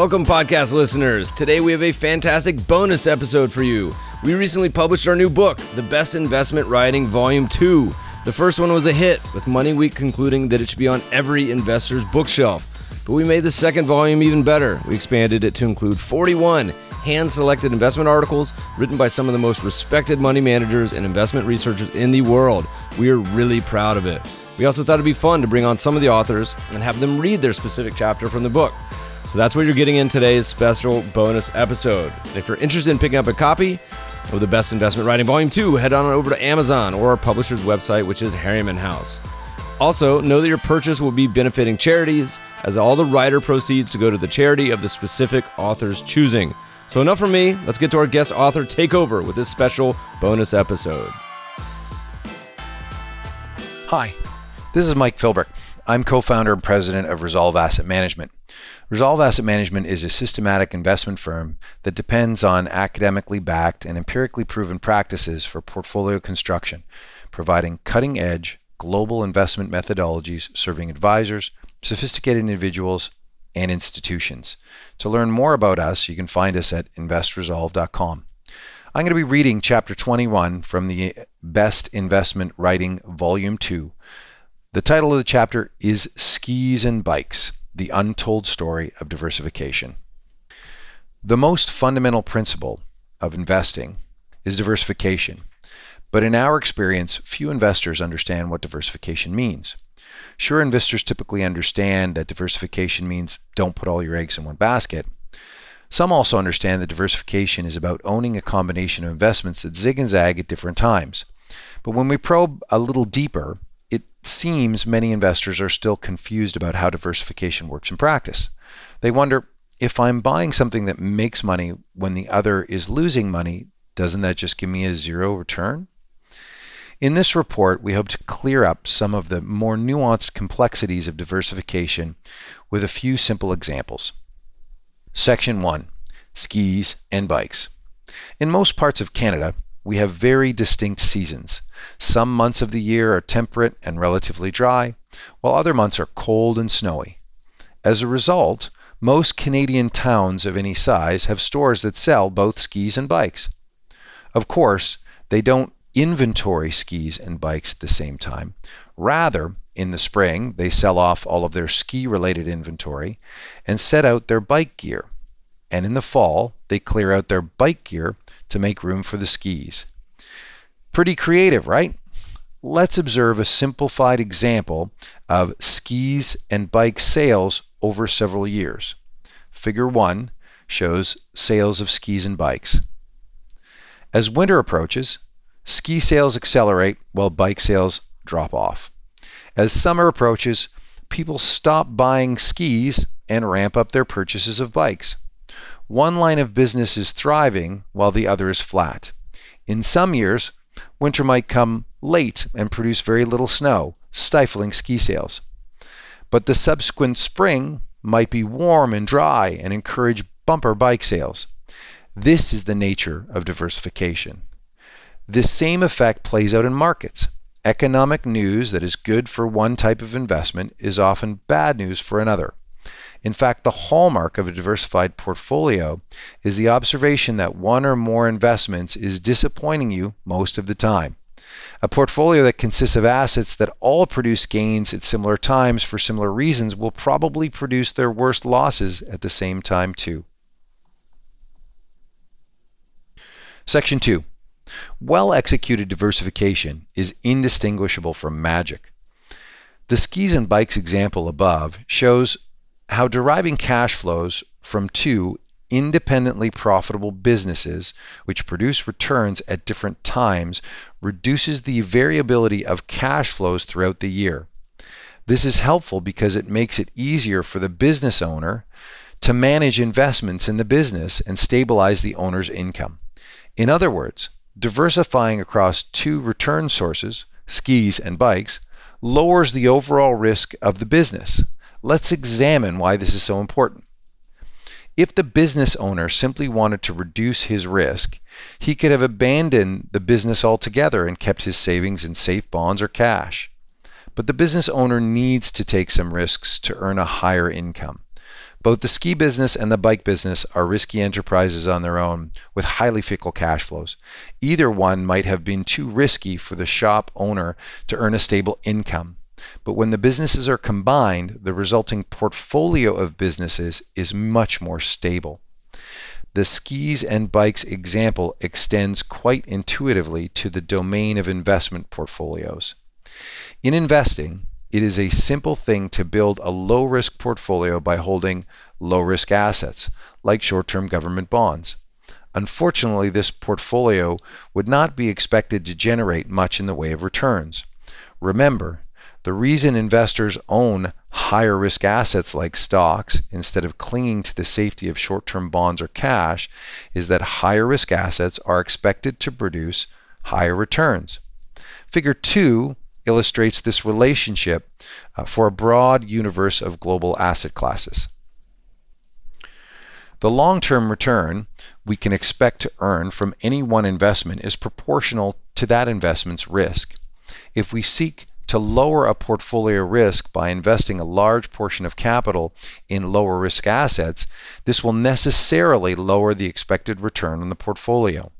Welcome, podcast listeners. Today we have a fantastic bonus episode for you. We recently published our new book, The Best Investment Writing Volume 2. The first one was a hit, with MoneyWeek concluding that it should be on every investor's bookshelf. But we made the second volume even better. We expanded it to include 41 hand selected investment articles written by some of the most respected money managers and investment researchers in the world. We are really proud of it. We also thought it'd be fun to bring on some of the authors and have them read their specific chapter from the book. So that's what you're getting in today's special bonus episode. If you're interested in picking up a copy of the Best Investment Writing Volume 2, head on over to Amazon or our publisher's website, which is Harriman House. Also, know that your purchase will be benefiting charities, as all the writer proceeds to go to the charity of the specific author's choosing. So, enough from me. Let's get to our guest author takeover with this special bonus episode. Hi, this is Mike Philbrick. I'm co founder and president of Resolve Asset Management. Resolve Asset Management is a systematic investment firm that depends on academically backed and empirically proven practices for portfolio construction, providing cutting edge global investment methodologies serving advisors, sophisticated individuals, and institutions. To learn more about us, you can find us at investresolve.com. I'm going to be reading chapter 21 from the Best Investment Writing Volume 2. The title of the chapter is Skis and Bikes The Untold Story of Diversification. The most fundamental principle of investing is diversification, but in our experience, few investors understand what diversification means. Sure, investors typically understand that diversification means don't put all your eggs in one basket, some also understand that diversification is about owning a combination of investments that zig and zag at different times. But when we probe a little deeper, seems many investors are still confused about how diversification works in practice. They wonder if I'm buying something that makes money when the other is losing money, doesn't that just give me a zero return? In this report, we hope to clear up some of the more nuanced complexities of diversification with a few simple examples. Section 1 Skis and Bikes. In most parts of Canada, we have very distinct seasons. Some months of the year are temperate and relatively dry, while other months are cold and snowy. As a result, most Canadian towns of any size have stores that sell both skis and bikes. Of course, they don't inventory skis and bikes at the same time. Rather, in the spring, they sell off all of their ski related inventory and set out their bike gear. And in the fall, they clear out their bike gear to make room for the skis. Pretty creative, right? Let's observe a simplified example of skis and bike sales over several years. Figure 1 shows sales of skis and bikes. As winter approaches, ski sales accelerate while bike sales drop off. As summer approaches, people stop buying skis and ramp up their purchases of bikes. One line of business is thriving while the other is flat. In some years, winter might come late and produce very little snow, stifling ski sales. But the subsequent spring might be warm and dry and encourage bumper bike sales. This is the nature of diversification. This same effect plays out in markets. Economic news that is good for one type of investment is often bad news for another. In fact, the hallmark of a diversified portfolio is the observation that one or more investments is disappointing you most of the time. A portfolio that consists of assets that all produce gains at similar times for similar reasons will probably produce their worst losses at the same time, too. Section 2 well executed diversification is indistinguishable from magic. The skis and bikes example above shows how deriving cash flows from two independently profitable businesses which produce returns at different times reduces the variability of cash flows throughout the year. This is helpful because it makes it easier for the business owner to manage investments in the business and stabilize the owner's income. In other words, diversifying across two return sources, skis and bikes, lowers the overall risk of the business. Let's examine why this is so important. If the business owner simply wanted to reduce his risk, he could have abandoned the business altogether and kept his savings in safe bonds or cash. But the business owner needs to take some risks to earn a higher income. Both the ski business and the bike business are risky enterprises on their own with highly fickle cash flows. Either one might have been too risky for the shop owner to earn a stable income. But when the businesses are combined, the resulting portfolio of businesses is much more stable. The skis and bikes example extends quite intuitively to the domain of investment portfolios. In investing, it is a simple thing to build a low risk portfolio by holding low risk assets, like short term government bonds. Unfortunately, this portfolio would not be expected to generate much in the way of returns. Remember, the reason investors own higher risk assets like stocks instead of clinging to the safety of short term bonds or cash is that higher risk assets are expected to produce higher returns. Figure 2 illustrates this relationship uh, for a broad universe of global asset classes. The long term return we can expect to earn from any one investment is proportional to that investment's risk. If we seek to lower a portfolio risk by investing a large portion of capital in lower risk assets, this will necessarily lower the expected return on the portfolio.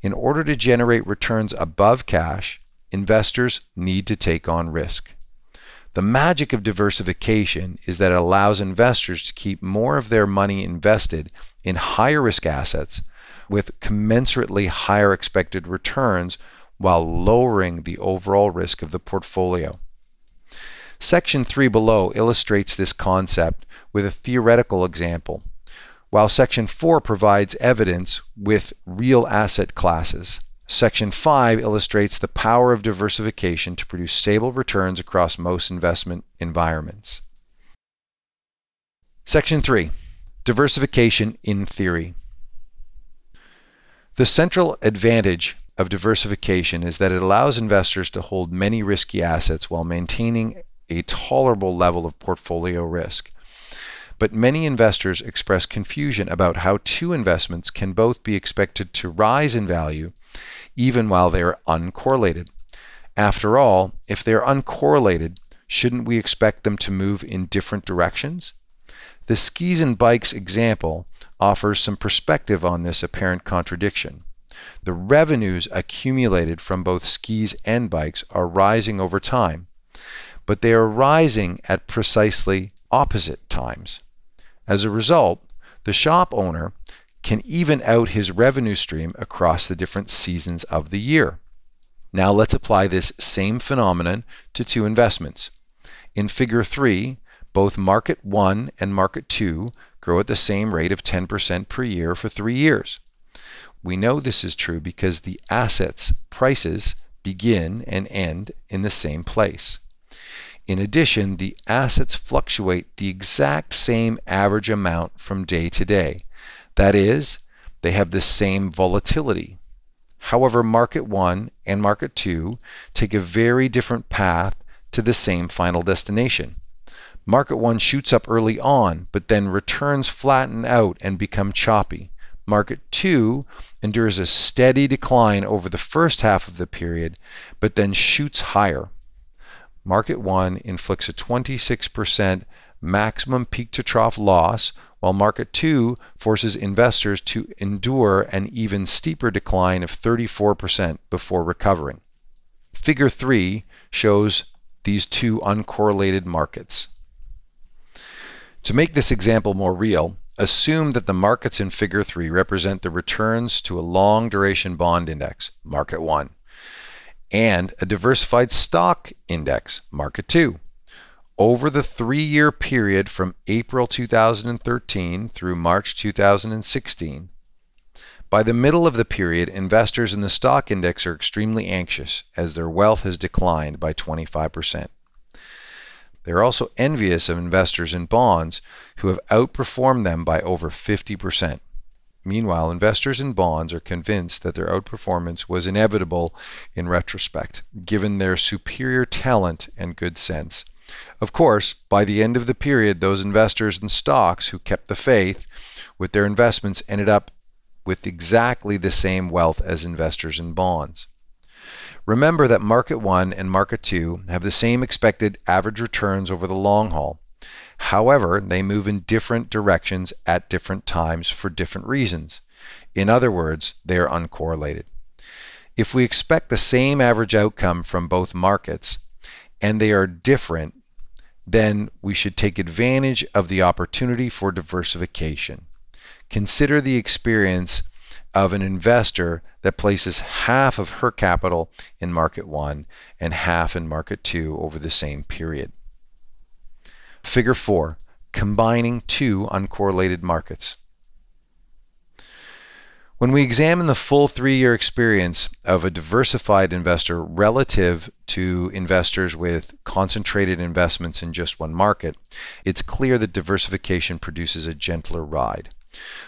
In order to generate returns above cash, investors need to take on risk. The magic of diversification is that it allows investors to keep more of their money invested in higher risk assets with commensurately higher expected returns while lowering the overall risk of the portfolio. Section 3 below illustrates this concept with a theoretical example, while Section 4 provides evidence with real asset classes. Section 5 illustrates the power of diversification to produce stable returns across most investment environments. Section 3 Diversification in Theory. The central advantage of diversification is that it allows investors to hold many risky assets while maintaining a tolerable level of portfolio risk. But many investors express confusion about how two investments can both be expected to rise in value even while they are uncorrelated. After all, if they are uncorrelated, shouldn't we expect them to move in different directions? The skis and bikes example offers some perspective on this apparent contradiction. The revenues accumulated from both skis and bikes are rising over time, but they are rising at precisely opposite times. As a result, the shop owner can even out his revenue stream across the different seasons of the year. Now let's apply this same phenomenon to two investments. In figure 3, both market 1 and market 2 grow at the same rate of 10% per year for 3 years. We know this is true because the assets prices begin and end in the same place. In addition, the assets fluctuate the exact same average amount from day to day. That is, they have the same volatility. However, market 1 and market 2 take a very different path to the same final destination. Market 1 shoots up early on, but then returns flatten out and become choppy. Market 2 endures a steady decline over the first half of the period, but then shoots higher. Market 1 inflicts a 26% maximum peak to trough loss while market 2 forces investors to endure an even steeper decline of 34% before recovering. Figure 3 shows these two uncorrelated markets. To make this example more real, assume that the markets in figure 3 represent the returns to a long duration bond index, market 1, and a diversified stock index, market 2 over the three year period from April 2013 through March 2016. By the middle of the period, investors in the stock index are extremely anxious as their wealth has declined by 25%. They are also envious of investors in bonds who have outperformed them by over 50%. Meanwhile, investors in bonds are convinced that their outperformance was inevitable in retrospect, given their superior talent and good sense. Of course, by the end of the period, those investors in stocks who kept the faith with their investments ended up with exactly the same wealth as investors in bonds. Remember that Market 1 and Market 2 have the same expected average returns over the long haul. However, they move in different directions at different times for different reasons. In other words, they are uncorrelated. If we expect the same average outcome from both markets and they are different, then we should take advantage of the opportunity for diversification. Consider the experience of an investor that places half of her capital in market 1 and half in market 2 over the same period. Figure 4, combining two uncorrelated markets. When we examine the full three year experience of a diversified investor relative to investors with concentrated investments in just one market, it's clear that diversification produces a gentler ride.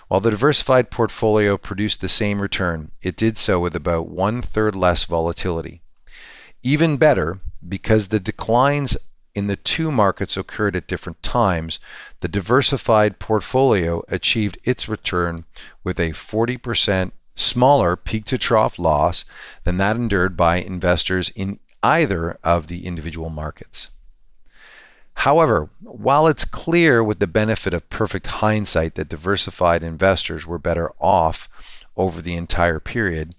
While the diversified portfolio produced the same return, it did so with about one third less volatility. Even better, because the declines in the two markets occurred at different times, the diversified portfolio achieved its return with a 40% smaller peak to trough loss than that endured by investors in either of the individual markets. However, while it's clear with the benefit of perfect hindsight that diversified investors were better off over the entire period,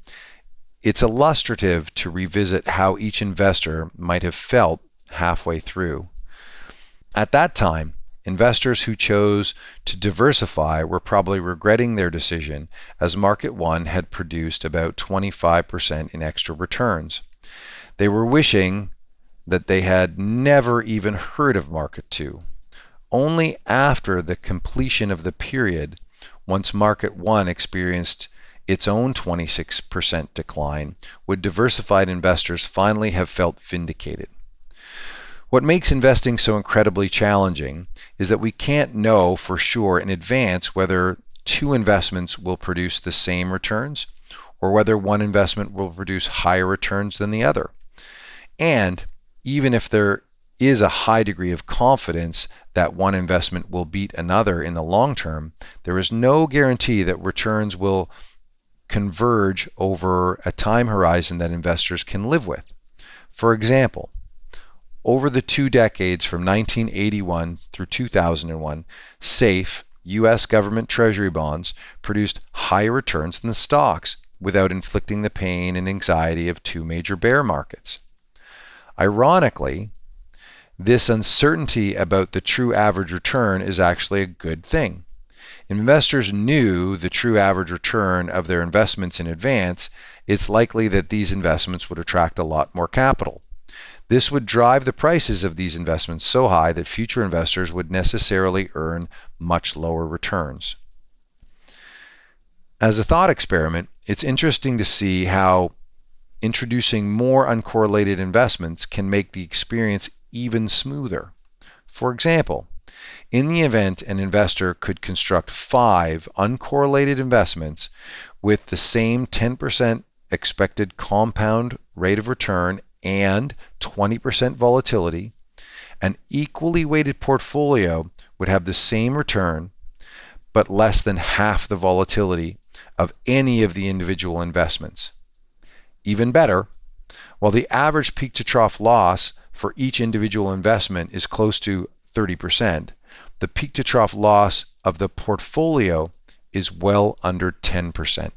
it's illustrative to revisit how each investor might have felt halfway through. At that time, investors who chose to diversify were probably regretting their decision as Market 1 had produced about 25% in extra returns. They were wishing that they had never even heard of Market 2. Only after the completion of the period, once Market 1 experienced its own 26% decline, would diversified investors finally have felt vindicated. What makes investing so incredibly challenging is that we can't know for sure in advance whether two investments will produce the same returns or whether one investment will produce higher returns than the other. And even if there is a high degree of confidence that one investment will beat another in the long term, there is no guarantee that returns will converge over a time horizon that investors can live with. For example, over the two decades from 1981 through 2001, safe U.S. government treasury bonds produced higher returns than the stocks without inflicting the pain and anxiety of two major bear markets. Ironically, this uncertainty about the true average return is actually a good thing. Investors knew the true average return of their investments in advance, it's likely that these investments would attract a lot more capital. This would drive the prices of these investments so high that future investors would necessarily earn much lower returns. As a thought experiment, it's interesting to see how introducing more uncorrelated investments can make the experience even smoother. For example, in the event an investor could construct five uncorrelated investments with the same 10% expected compound rate of return and 20% volatility, an equally weighted portfolio would have the same return but less than half the volatility of any of the individual investments. Even better, while the average peak to trough loss for each individual investment is close to 30%, the peak to trough loss of the portfolio is well under 10%.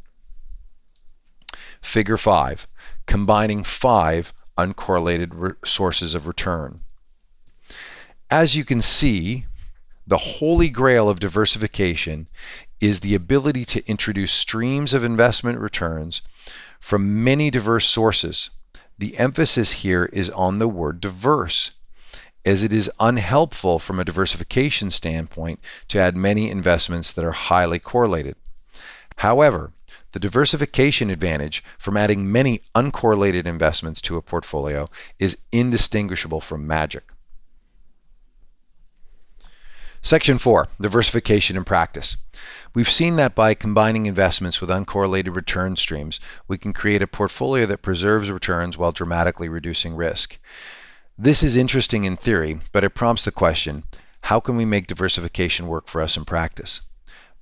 Figure 5, combining five uncorrelated re- sources of return. As you can see, the holy grail of diversification is the ability to introduce streams of investment returns from many diverse sources. The emphasis here is on the word diverse, as it is unhelpful from a diversification standpoint to add many investments that are highly correlated. However, the diversification advantage from adding many uncorrelated investments to a portfolio is indistinguishable from magic. Section 4 Diversification in Practice. We've seen that by combining investments with uncorrelated return streams, we can create a portfolio that preserves returns while dramatically reducing risk. This is interesting in theory, but it prompts the question how can we make diversification work for us in practice?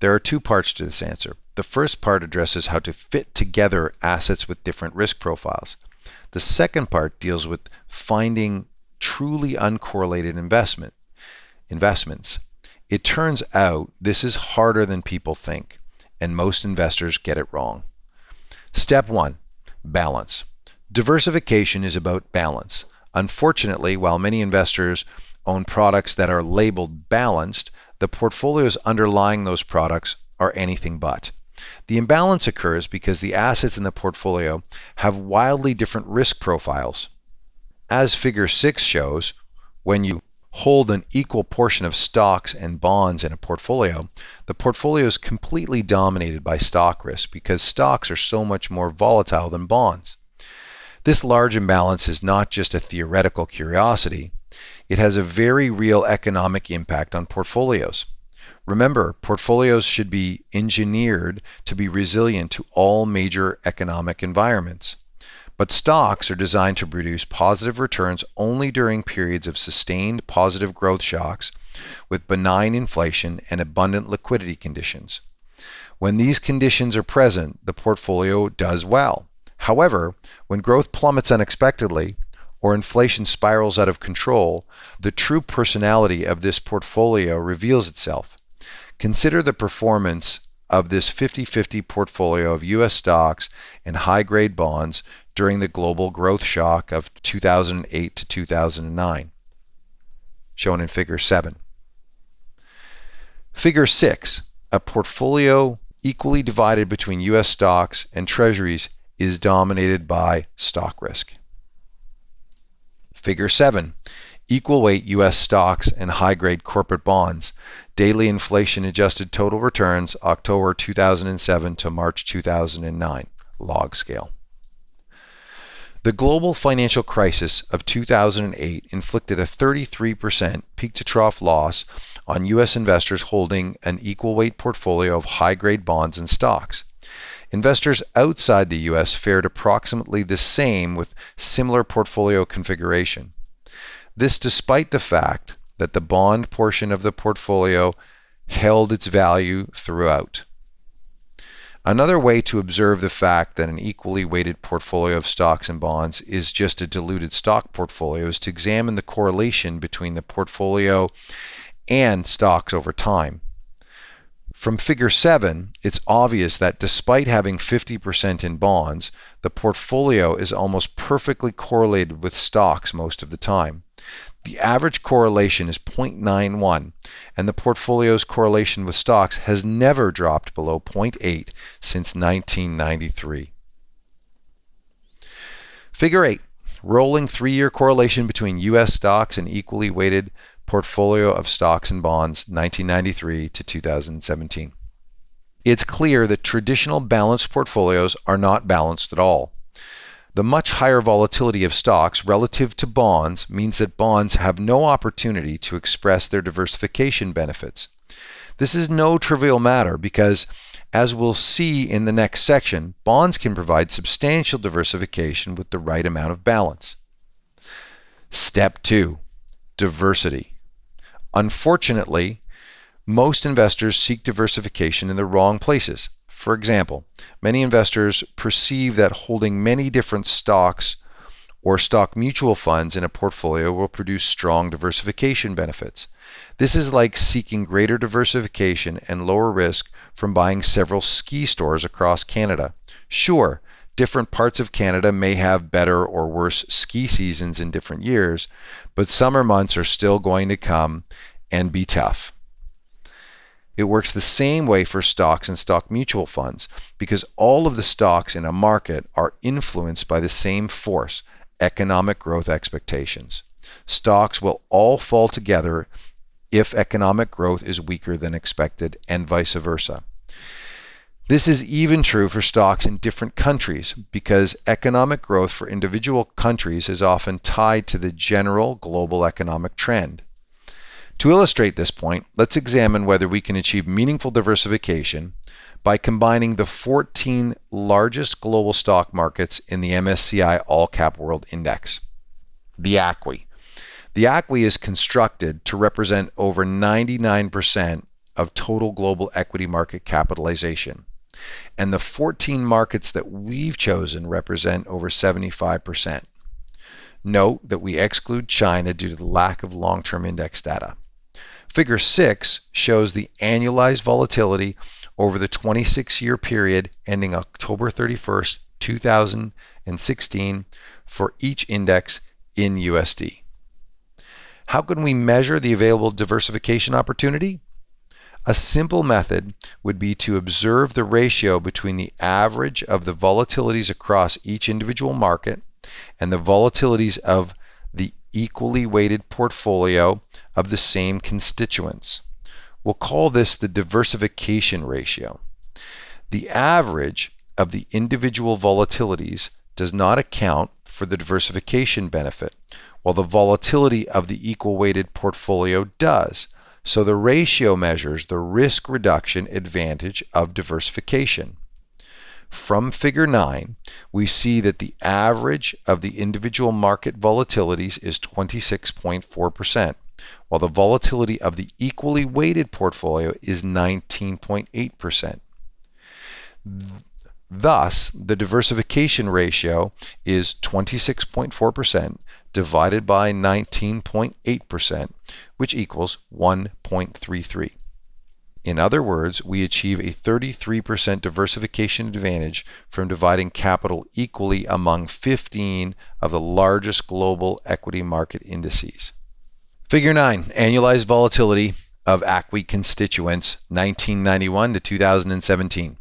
There are two parts to this answer. The first part addresses how to fit together assets with different risk profiles. The second part deals with finding truly uncorrelated investment. investments. It turns out this is harder than people think, and most investors get it wrong. Step one balance. Diversification is about balance. Unfortunately, while many investors own products that are labeled balanced, the portfolios underlying those products are anything but. The imbalance occurs because the assets in the portfolio have wildly different risk profiles. As figure 6 shows, when you hold an equal portion of stocks and bonds in a portfolio, the portfolio is completely dominated by stock risk because stocks are so much more volatile than bonds. This large imbalance is not just a theoretical curiosity, it has a very real economic impact on portfolios. Remember, portfolios should be engineered to be resilient to all major economic environments. But stocks are designed to produce positive returns only during periods of sustained positive growth shocks with benign inflation and abundant liquidity conditions. When these conditions are present, the portfolio does well. However, when growth plummets unexpectedly or inflation spirals out of control, the true personality of this portfolio reveals itself. Consider the performance of this 50 50 portfolio of U.S. stocks and high grade bonds during the global growth shock of 2008 to 2009, shown in Figure 7. Figure 6, a portfolio equally divided between U.S. stocks and treasuries is dominated by stock risk. Figure 7, equal weight U.S. stocks and high grade corporate bonds, daily inflation adjusted total returns October 2007 to March 2009, log scale. The global financial crisis of 2008 inflicted a 33% peak to trough loss on U.S. investors holding an equal weight portfolio of high grade bonds and stocks. Investors outside the U.S. fared approximately the same with similar portfolio configuration. This despite the fact that the bond portion of the portfolio held its value throughout. Another way to observe the fact that an equally weighted portfolio of stocks and bonds is just a diluted stock portfolio is to examine the correlation between the portfolio and stocks over time. From figure 7, it's obvious that despite having 50% in bonds, the portfolio is almost perfectly correlated with stocks most of the time. The average correlation is 0.91, and the portfolio's correlation with stocks has never dropped below 0.8 since 1993. Figure 8 rolling three year correlation between U.S. stocks and equally weighted portfolio of stocks and bonds 1993 to 2017. It's clear that traditional balanced portfolios are not balanced at all. The much higher volatility of stocks relative to bonds means that bonds have no opportunity to express their diversification benefits. This is no trivial matter because, as we'll see in the next section, bonds can provide substantial diversification with the right amount of balance. Step 2 Diversity. Unfortunately, most investors seek diversification in the wrong places. For example, many investors perceive that holding many different stocks or stock mutual funds in a portfolio will produce strong diversification benefits. This is like seeking greater diversification and lower risk from buying several ski stores across Canada. Sure, different parts of Canada may have better or worse ski seasons in different years, but summer months are still going to come and be tough. It works the same way for stocks and stock mutual funds because all of the stocks in a market are influenced by the same force, economic growth expectations. Stocks will all fall together if economic growth is weaker than expected, and vice versa. This is even true for stocks in different countries because economic growth for individual countries is often tied to the general global economic trend. To illustrate this point, let's examine whether we can achieve meaningful diversification by combining the 14 largest global stock markets in the MSCI All Cap World Index. The ACWI. The ACWI is constructed to represent over 99% of total global equity market capitalization. And the 14 markets that we've chosen represent over 75%. Note that we exclude China due to the lack of long term index data. Figure 6 shows the annualized volatility over the 26 year period ending October 31st, 2016 for each index in USD. How can we measure the available diversification opportunity? A simple method would be to observe the ratio between the average of the volatilities across each individual market and the volatilities of equally weighted portfolio of the same constituents. We'll call this the diversification ratio. The average of the individual volatilities does not account for the diversification benefit, while the volatility of the equal weighted portfolio does. So the ratio measures the risk reduction advantage of diversification. From figure 9, we see that the average of the individual market volatilities is 26.4%, while the volatility of the equally weighted portfolio is 19.8%. Thus, the diversification ratio is 26.4% divided by 19.8%, which equals 1.33. In other words, we achieve a 33% diversification advantage from dividing capital equally among 15 of the largest global equity market indices. Figure 9 Annualized volatility of ACWI constituents 1991 to 2017.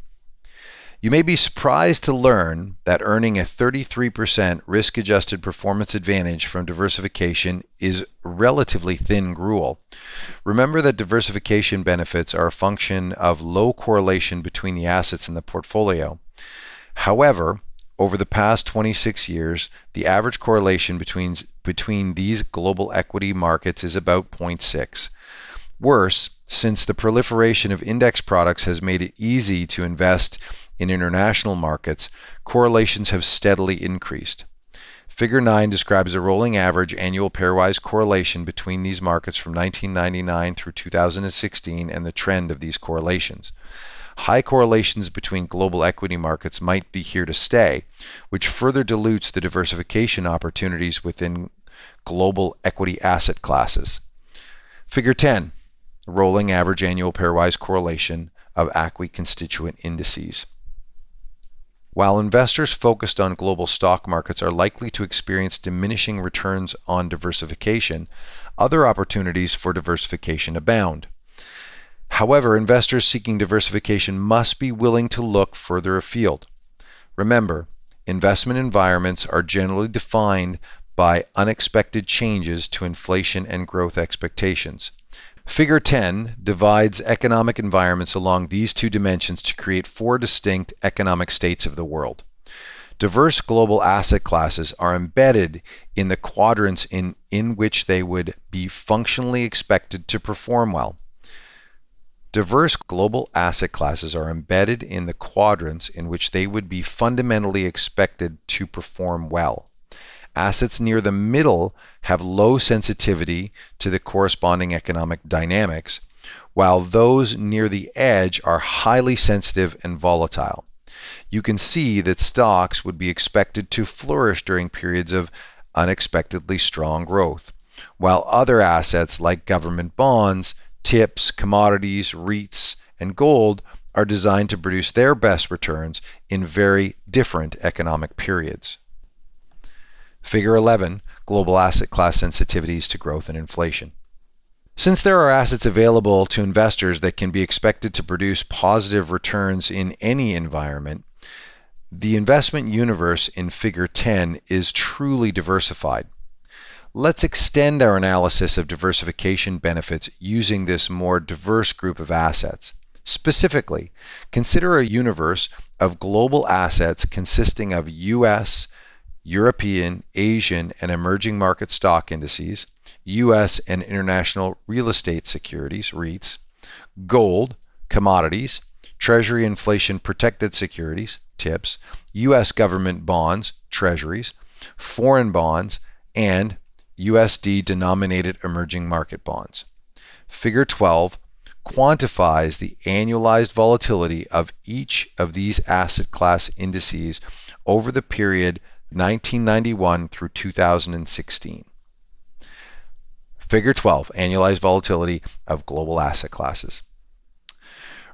You may be surprised to learn that earning a 33% risk adjusted performance advantage from diversification is relatively thin gruel. Remember that diversification benefits are a function of low correlation between the assets in the portfolio. However, over the past 26 years, the average correlation between, between these global equity markets is about 0.6. Worse, since the proliferation of index products has made it easy to invest in international markets, correlations have steadily increased. Figure 9 describes a rolling average annual pairwise correlation between these markets from 1999 through 2016 and the trend of these correlations. High correlations between global equity markets might be here to stay, which further dilutes the diversification opportunities within global equity asset classes. Figure 10 Rolling average annual pairwise correlation of ACWI constituent indices. While investors focused on global stock markets are likely to experience diminishing returns on diversification, other opportunities for diversification abound. However, investors seeking diversification must be willing to look further afield. Remember, investment environments are generally defined by unexpected changes to inflation and growth expectations. Figure 10 divides economic environments along these two dimensions to create four distinct economic states of the world. Diverse global asset classes are embedded in the quadrants in, in which they would be functionally expected to perform well. Diverse global asset classes are embedded in the quadrants in which they would be fundamentally expected to perform well. Assets near the middle have low sensitivity to the corresponding economic dynamics, while those near the edge are highly sensitive and volatile. You can see that stocks would be expected to flourish during periods of unexpectedly strong growth, while other assets like government bonds, tips, commodities, REITs, and gold are designed to produce their best returns in very different economic periods. Figure 11 Global Asset Class Sensitivities to Growth and Inflation. Since there are assets available to investors that can be expected to produce positive returns in any environment, the investment universe in Figure 10 is truly diversified. Let's extend our analysis of diversification benefits using this more diverse group of assets. Specifically, consider a universe of global assets consisting of U.S., European, Asian, and emerging market stock indices, U.S. and international real estate securities, REITs, gold, commodities, Treasury inflation protected securities, TIPS, U.S. government bonds, Treasuries, foreign bonds, and USD denominated emerging market bonds. Figure 12 quantifies the annualized volatility of each of these asset class indices over the period 1991 through 2016. Figure 12, annualized volatility of global asset classes.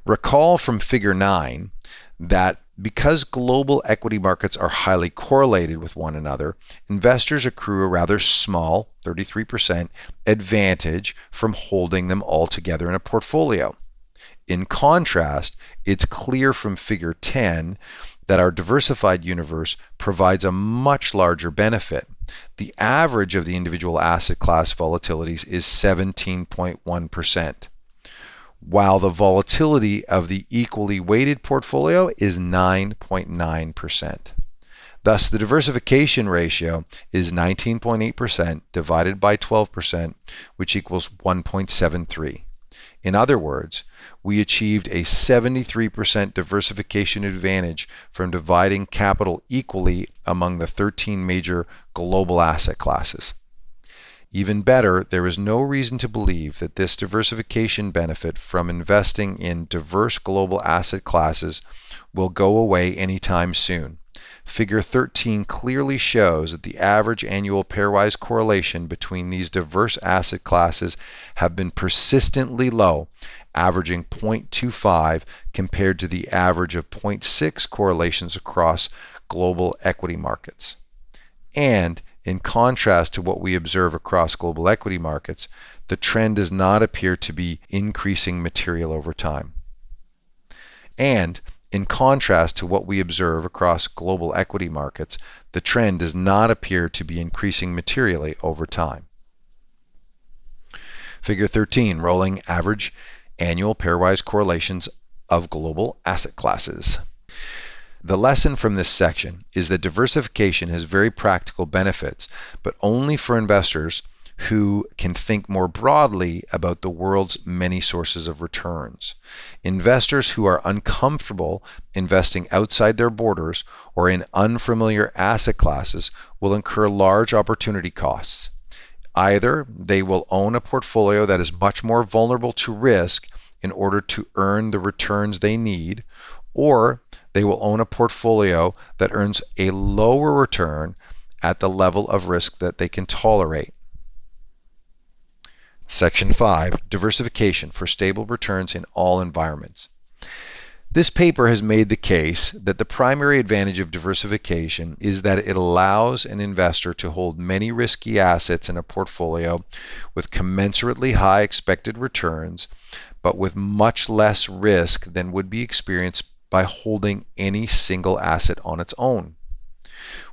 Recall from figure 9 that because global equity markets are highly correlated with one another, investors accrue a rather small, 33%, advantage from holding them all together in a portfolio. In contrast, it's clear from figure 10 that our diversified universe provides a much larger benefit. The average of the individual asset class volatilities is 17.1%, while the volatility of the equally weighted portfolio is 9.9%. Thus, the diversification ratio is 19.8% divided by 12%, which equals 1.73. In other words, we achieved a 73% diversification advantage from dividing capital equally among the 13 major global asset classes. Even better, there is no reason to believe that this diversification benefit from investing in diverse global asset classes will go away anytime soon. Figure 13 clearly shows that the average annual pairwise correlation between these diverse asset classes have been persistently low, averaging 0.25 compared to the average of 0.6 correlations across global equity markets. And in contrast to what we observe across global equity markets, the trend does not appear to be increasing material over time. And in contrast to what we observe across global equity markets, the trend does not appear to be increasing materially over time. Figure 13, rolling average annual pairwise correlations of global asset classes. The lesson from this section is that diversification has very practical benefits, but only for investors who can think more broadly about the world's many sources of returns. Investors who are uncomfortable investing outside their borders or in unfamiliar asset classes will incur large opportunity costs. Either they will own a portfolio that is much more vulnerable to risk in order to earn the returns they need, or they will own a portfolio that earns a lower return at the level of risk that they can tolerate. Section 5 Diversification for Stable Returns in All Environments. This paper has made the case that the primary advantage of diversification is that it allows an investor to hold many risky assets in a portfolio with commensurately high expected returns, but with much less risk than would be experienced by holding any single asset on its own.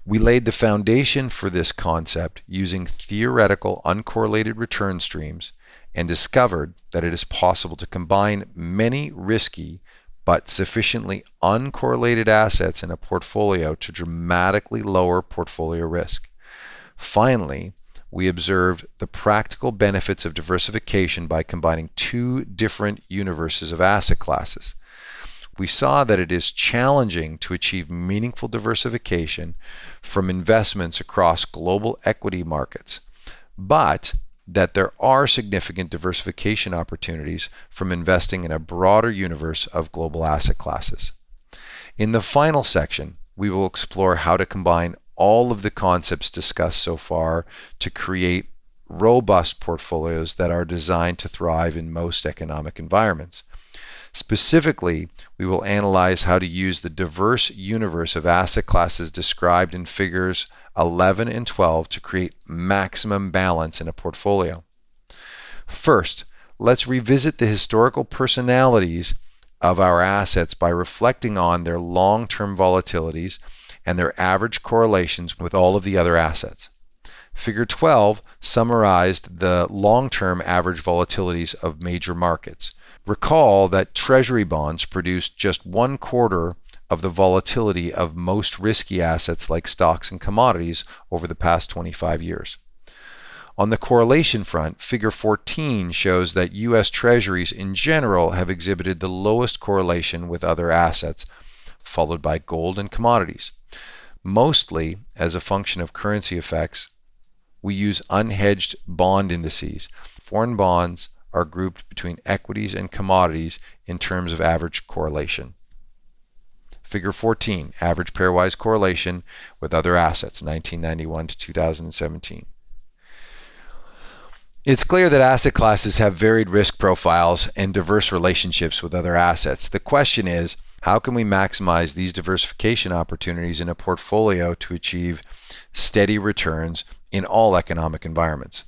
We laid the foundation for this concept using theoretical uncorrelated return streams and discovered that it is possible to combine many risky but sufficiently uncorrelated assets in a portfolio to dramatically lower portfolio risk. Finally, we observed the practical benefits of diversification by combining two different universes of asset classes we saw that it is challenging to achieve meaningful diversification from investments across global equity markets, but that there are significant diversification opportunities from investing in a broader universe of global asset classes. In the final section, we will explore how to combine all of the concepts discussed so far to create robust portfolios that are designed to thrive in most economic environments. Specifically, we will analyze how to use the diverse universe of asset classes described in figures 11 and 12 to create maximum balance in a portfolio. First, let's revisit the historical personalities of our assets by reflecting on their long-term volatilities and their average correlations with all of the other assets. Figure 12 summarized the long-term average volatilities of major markets. Recall that Treasury bonds produced just one quarter of the volatility of most risky assets like stocks and commodities over the past 25 years. On the correlation front, figure 14 shows that U.S. Treasuries in general have exhibited the lowest correlation with other assets, followed by gold and commodities. Mostly as a function of currency effects, we use unhedged bond indices. Foreign bonds are grouped between equities and commodities in terms of average correlation. Figure 14, average pairwise correlation with other assets, 1991 to 2017. It's clear that asset classes have varied risk profiles and diverse relationships with other assets. The question is, how can we maximize these diversification opportunities in a portfolio to achieve steady returns in all economic environments?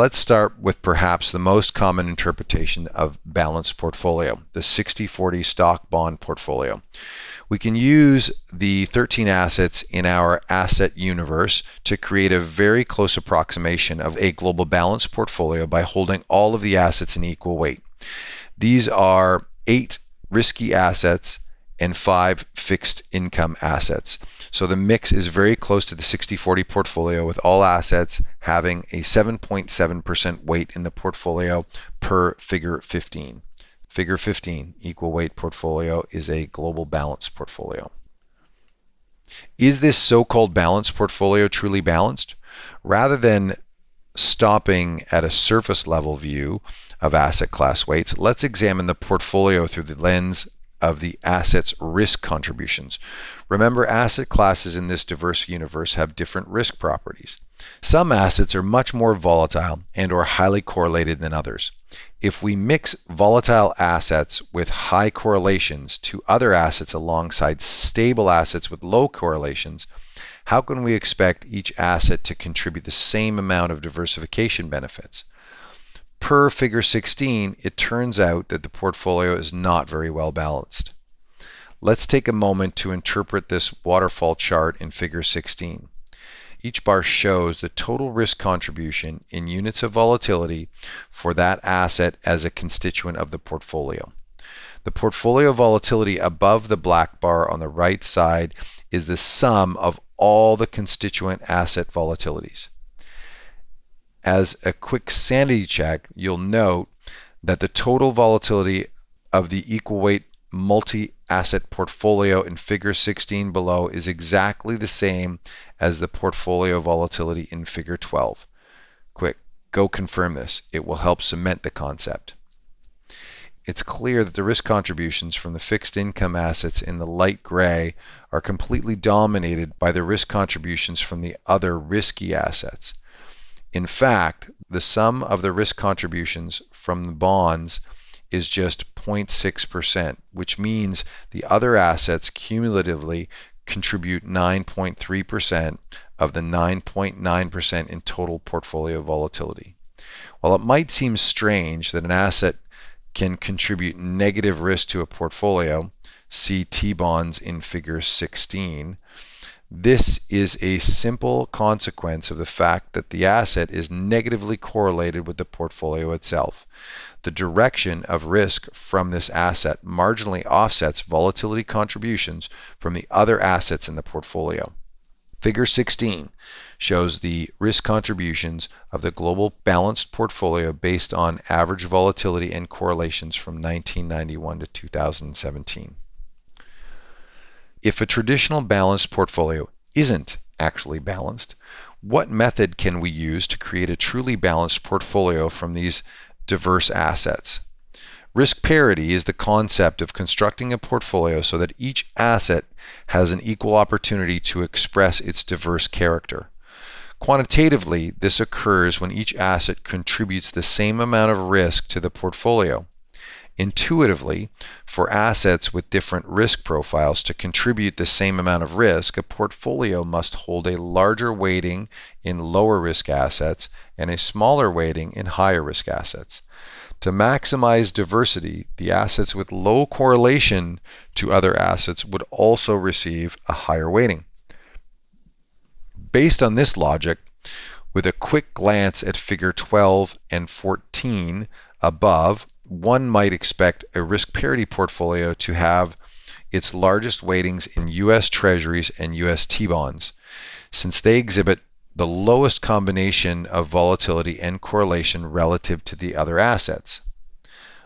Let's start with perhaps the most common interpretation of balanced portfolio, the 60-40 stock bond portfolio. We can use the 13 assets in our asset universe to create a very close approximation of a global balanced portfolio by holding all of the assets in equal weight. These are eight risky assets and five fixed income assets. So the mix is very close to the 60 40 portfolio, with all assets having a 7.7% weight in the portfolio per figure 15. Figure 15, equal weight portfolio, is a global balance portfolio. Is this so called balanced portfolio truly balanced? Rather than stopping at a surface level view of asset class weights, let's examine the portfolio through the lens of the asset's risk contributions. Remember, asset classes in this diverse universe have different risk properties. Some assets are much more volatile and or highly correlated than others. If we mix volatile assets with high correlations to other assets alongside stable assets with low correlations, how can we expect each asset to contribute the same amount of diversification benefits? Per figure 16, it turns out that the portfolio is not very well balanced. Let's take a moment to interpret this waterfall chart in figure 16. Each bar shows the total risk contribution in units of volatility for that asset as a constituent of the portfolio. The portfolio volatility above the black bar on the right side is the sum of all the constituent asset volatilities as a quick sanity check, you'll note that the total volatility of the equal weight multi asset portfolio in figure 16 below is exactly the same as the portfolio volatility in figure 12. Quick, go confirm this. It will help cement the concept. It's clear that the risk contributions from the fixed income assets in the light gray are completely dominated by the risk contributions from the other risky assets. In fact, the sum of the risk contributions from the bonds is just 0.6%, which means the other assets cumulatively contribute 9.3% of the 9.9% in total portfolio volatility. While it might seem strange that an asset can contribute negative risk to a portfolio, see T bonds in figure 16, this is a simple consequence of the fact that the asset is negatively correlated with the portfolio itself. The direction of risk from this asset marginally offsets volatility contributions from the other assets in the portfolio. Figure 16 shows the risk contributions of the global balanced portfolio based on average volatility and correlations from 1991 to 2017 if a traditional balanced portfolio isn't actually balanced, what method can we use to create a truly balanced portfolio from these diverse assets? Risk parity is the concept of constructing a portfolio so that each asset has an equal opportunity to express its diverse character. Quantitatively, this occurs when each asset contributes the same amount of risk to the portfolio. Intuitively, for assets with different risk profiles to contribute the same amount of risk, a portfolio must hold a larger weighting in lower risk assets and a smaller weighting in higher risk assets. To maximize diversity, the assets with low correlation to other assets would also receive a higher weighting. Based on this logic, with a quick glance at figure 12 and 14 above, one might expect a risk parity portfolio to have its largest weightings in US Treasuries and US T bonds, since they exhibit the lowest combination of volatility and correlation relative to the other assets.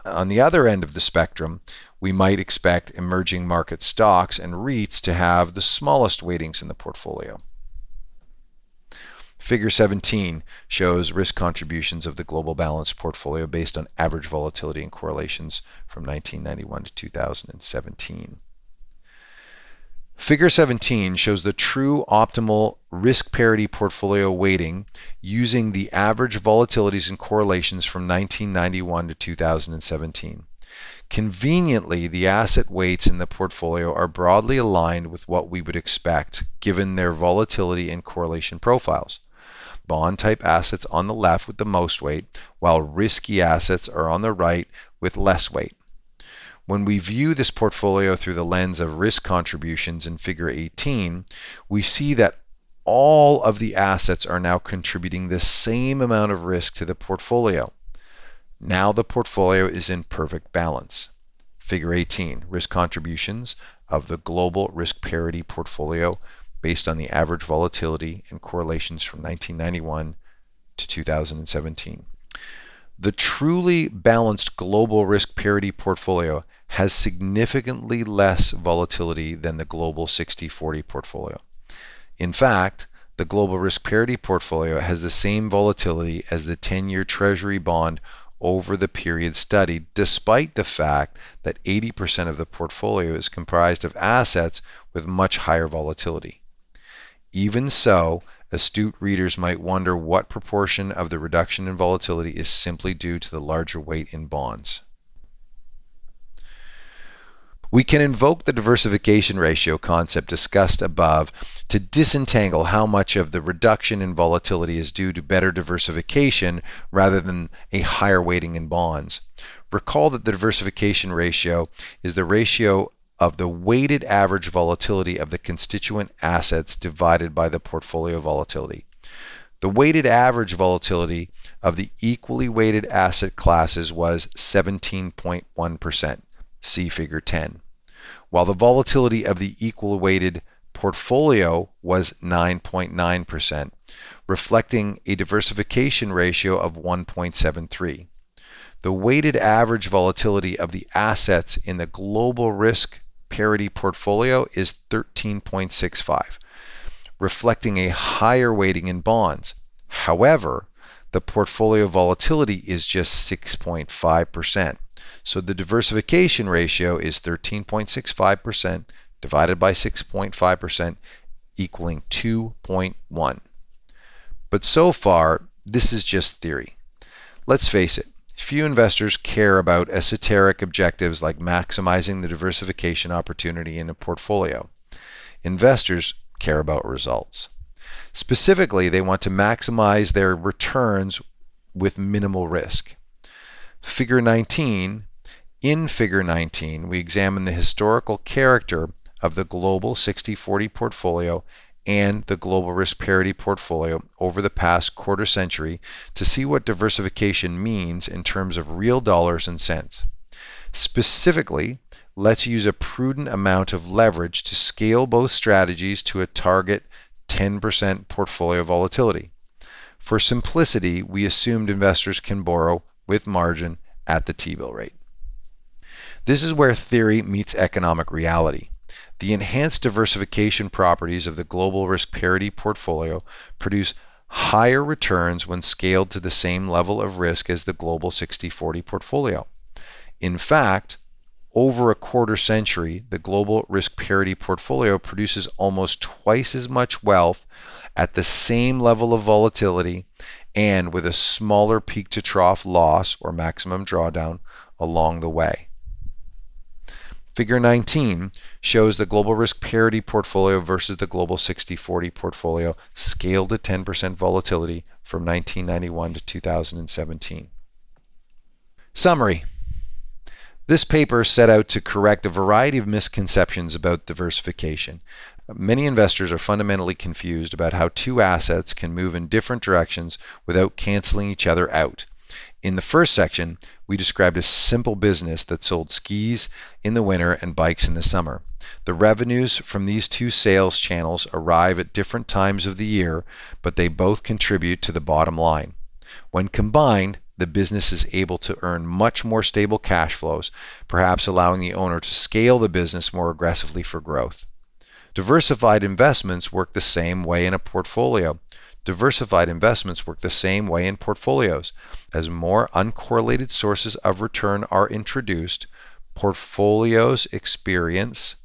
On the other end of the spectrum, we might expect emerging market stocks and REITs to have the smallest weightings in the portfolio. Figure 17 shows risk contributions of the global balanced portfolio based on average volatility and correlations from 1991 to 2017. Figure 17 shows the true optimal risk parity portfolio weighting using the average volatilities and correlations from 1991 to 2017. Conveniently, the asset weights in the portfolio are broadly aligned with what we would expect given their volatility and correlation profiles. Bond type assets on the left with the most weight, while risky assets are on the right with less weight. When we view this portfolio through the lens of risk contributions in figure 18, we see that all of the assets are now contributing the same amount of risk to the portfolio. Now the portfolio is in perfect balance. Figure 18, risk contributions of the global risk parity portfolio based on the average volatility and correlations from 1991 to 2017. The truly balanced global risk parity portfolio has significantly less volatility than the global 60-40 portfolio. In fact, the global risk parity portfolio has the same volatility as the 10-year treasury bond over the period studied, despite the fact that 80% of the portfolio is comprised of assets with much higher volatility. Even so, astute readers might wonder what proportion of the reduction in volatility is simply due to the larger weight in bonds. We can invoke the diversification ratio concept discussed above to disentangle how much of the reduction in volatility is due to better diversification rather than a higher weighting in bonds. Recall that the diversification ratio is the ratio of the weighted average volatility of the constituent assets divided by the portfolio volatility. The weighted average volatility of the equally weighted asset classes was 17.1%, see figure 10, while the volatility of the equal weighted portfolio was 9.9%, reflecting a diversification ratio of 1.73. The weighted average volatility of the assets in the global risk parity portfolio is 13.65, reflecting a higher weighting in bonds. However, the portfolio volatility is just 6.5%. So the diversification ratio is 13.65% divided by 6.5% equaling 2.1. But so far, this is just theory. Let's face it, Few investors care about esoteric objectives like maximizing the diversification opportunity in a portfolio. Investors care about results. Specifically, they want to maximize their returns with minimal risk. Figure 19, in Figure 19, we examine the historical character of the global 60-40 portfolio and the global risk parity portfolio over the past quarter century to see what diversification means in terms of real dollars and cents. Specifically, let's use a prudent amount of leverage to scale both strategies to a target 10% portfolio volatility. For simplicity, we assumed investors can borrow with margin at the T-bill rate. This is where theory meets economic reality. The enhanced diversification properties of the global risk parity portfolio produce higher returns when scaled to the same level of risk as the global 60-40 portfolio. In fact, over a quarter century, the global risk parity portfolio produces almost twice as much wealth at the same level of volatility and with a smaller peak to trough loss or maximum drawdown along the way. Figure 19 shows the global risk parity portfolio versus the global 60-40 portfolio scaled to 10% volatility from 1991 to 2017. Summary. This paper set out to correct a variety of misconceptions about diversification. Many investors are fundamentally confused about how two assets can move in different directions without canceling each other out. In the first section, we described a simple business that sold skis in the winter and bikes in the summer. The revenues from these two sales channels arrive at different times of the year, but they both contribute to the bottom line. When combined, the business is able to earn much more stable cash flows, perhaps allowing the owner to scale the business more aggressively for growth. Diversified investments work the same way in a portfolio. Diversified investments work the same way in portfolios. As more uncorrelated sources of return are introduced, portfolios experience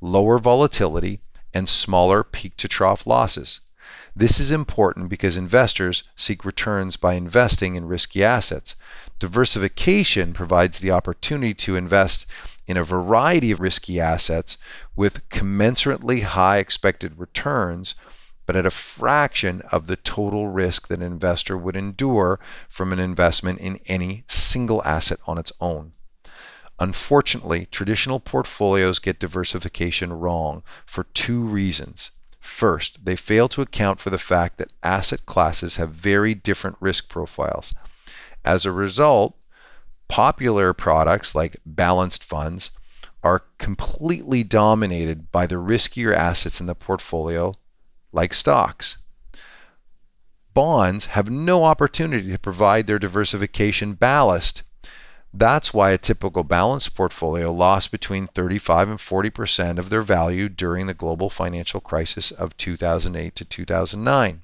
lower volatility, and smaller peak to trough losses. This is important because investors seek returns by investing in risky assets. Diversification provides the opportunity to invest in a variety of risky assets with commensurately high expected returns, but at a fraction of the total risk that an investor would endure from an investment in any single asset on its own. Unfortunately, traditional portfolios get diversification wrong for two reasons. First, they fail to account for the fact that asset classes have very different risk profiles. As a result, popular products like balanced funds are completely dominated by the riskier assets in the portfolio, like stocks. Bonds have no opportunity to provide their diversification ballast that's why a typical balanced portfolio lost between 35 and 40% of their value during the global financial crisis of 2008 to 2009.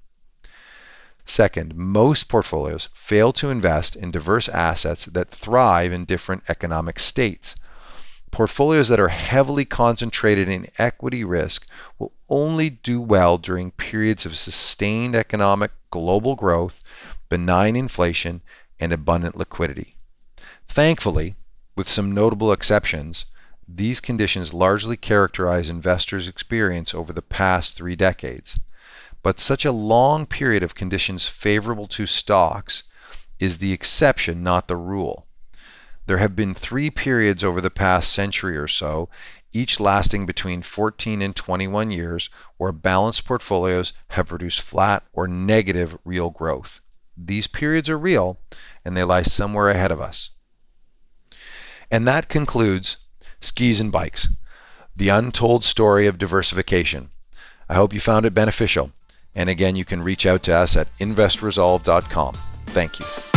Second, most portfolios fail to invest in diverse assets that thrive in different economic states. Portfolios that are heavily concentrated in equity risk will only do well during periods of sustained economic global growth, benign inflation, and abundant liquidity. Thankfully, with some notable exceptions, these conditions largely characterize investors' experience over the past three decades. But such a long period of conditions favorable to stocks is the exception, not the rule. There have been three periods over the past century or so, each lasting between 14 and 21 years, where balanced portfolios have produced flat or negative real growth. These periods are real, and they lie somewhere ahead of us. And that concludes Skis and Bikes, the untold story of diversification. I hope you found it beneficial. And again, you can reach out to us at investresolve.com. Thank you.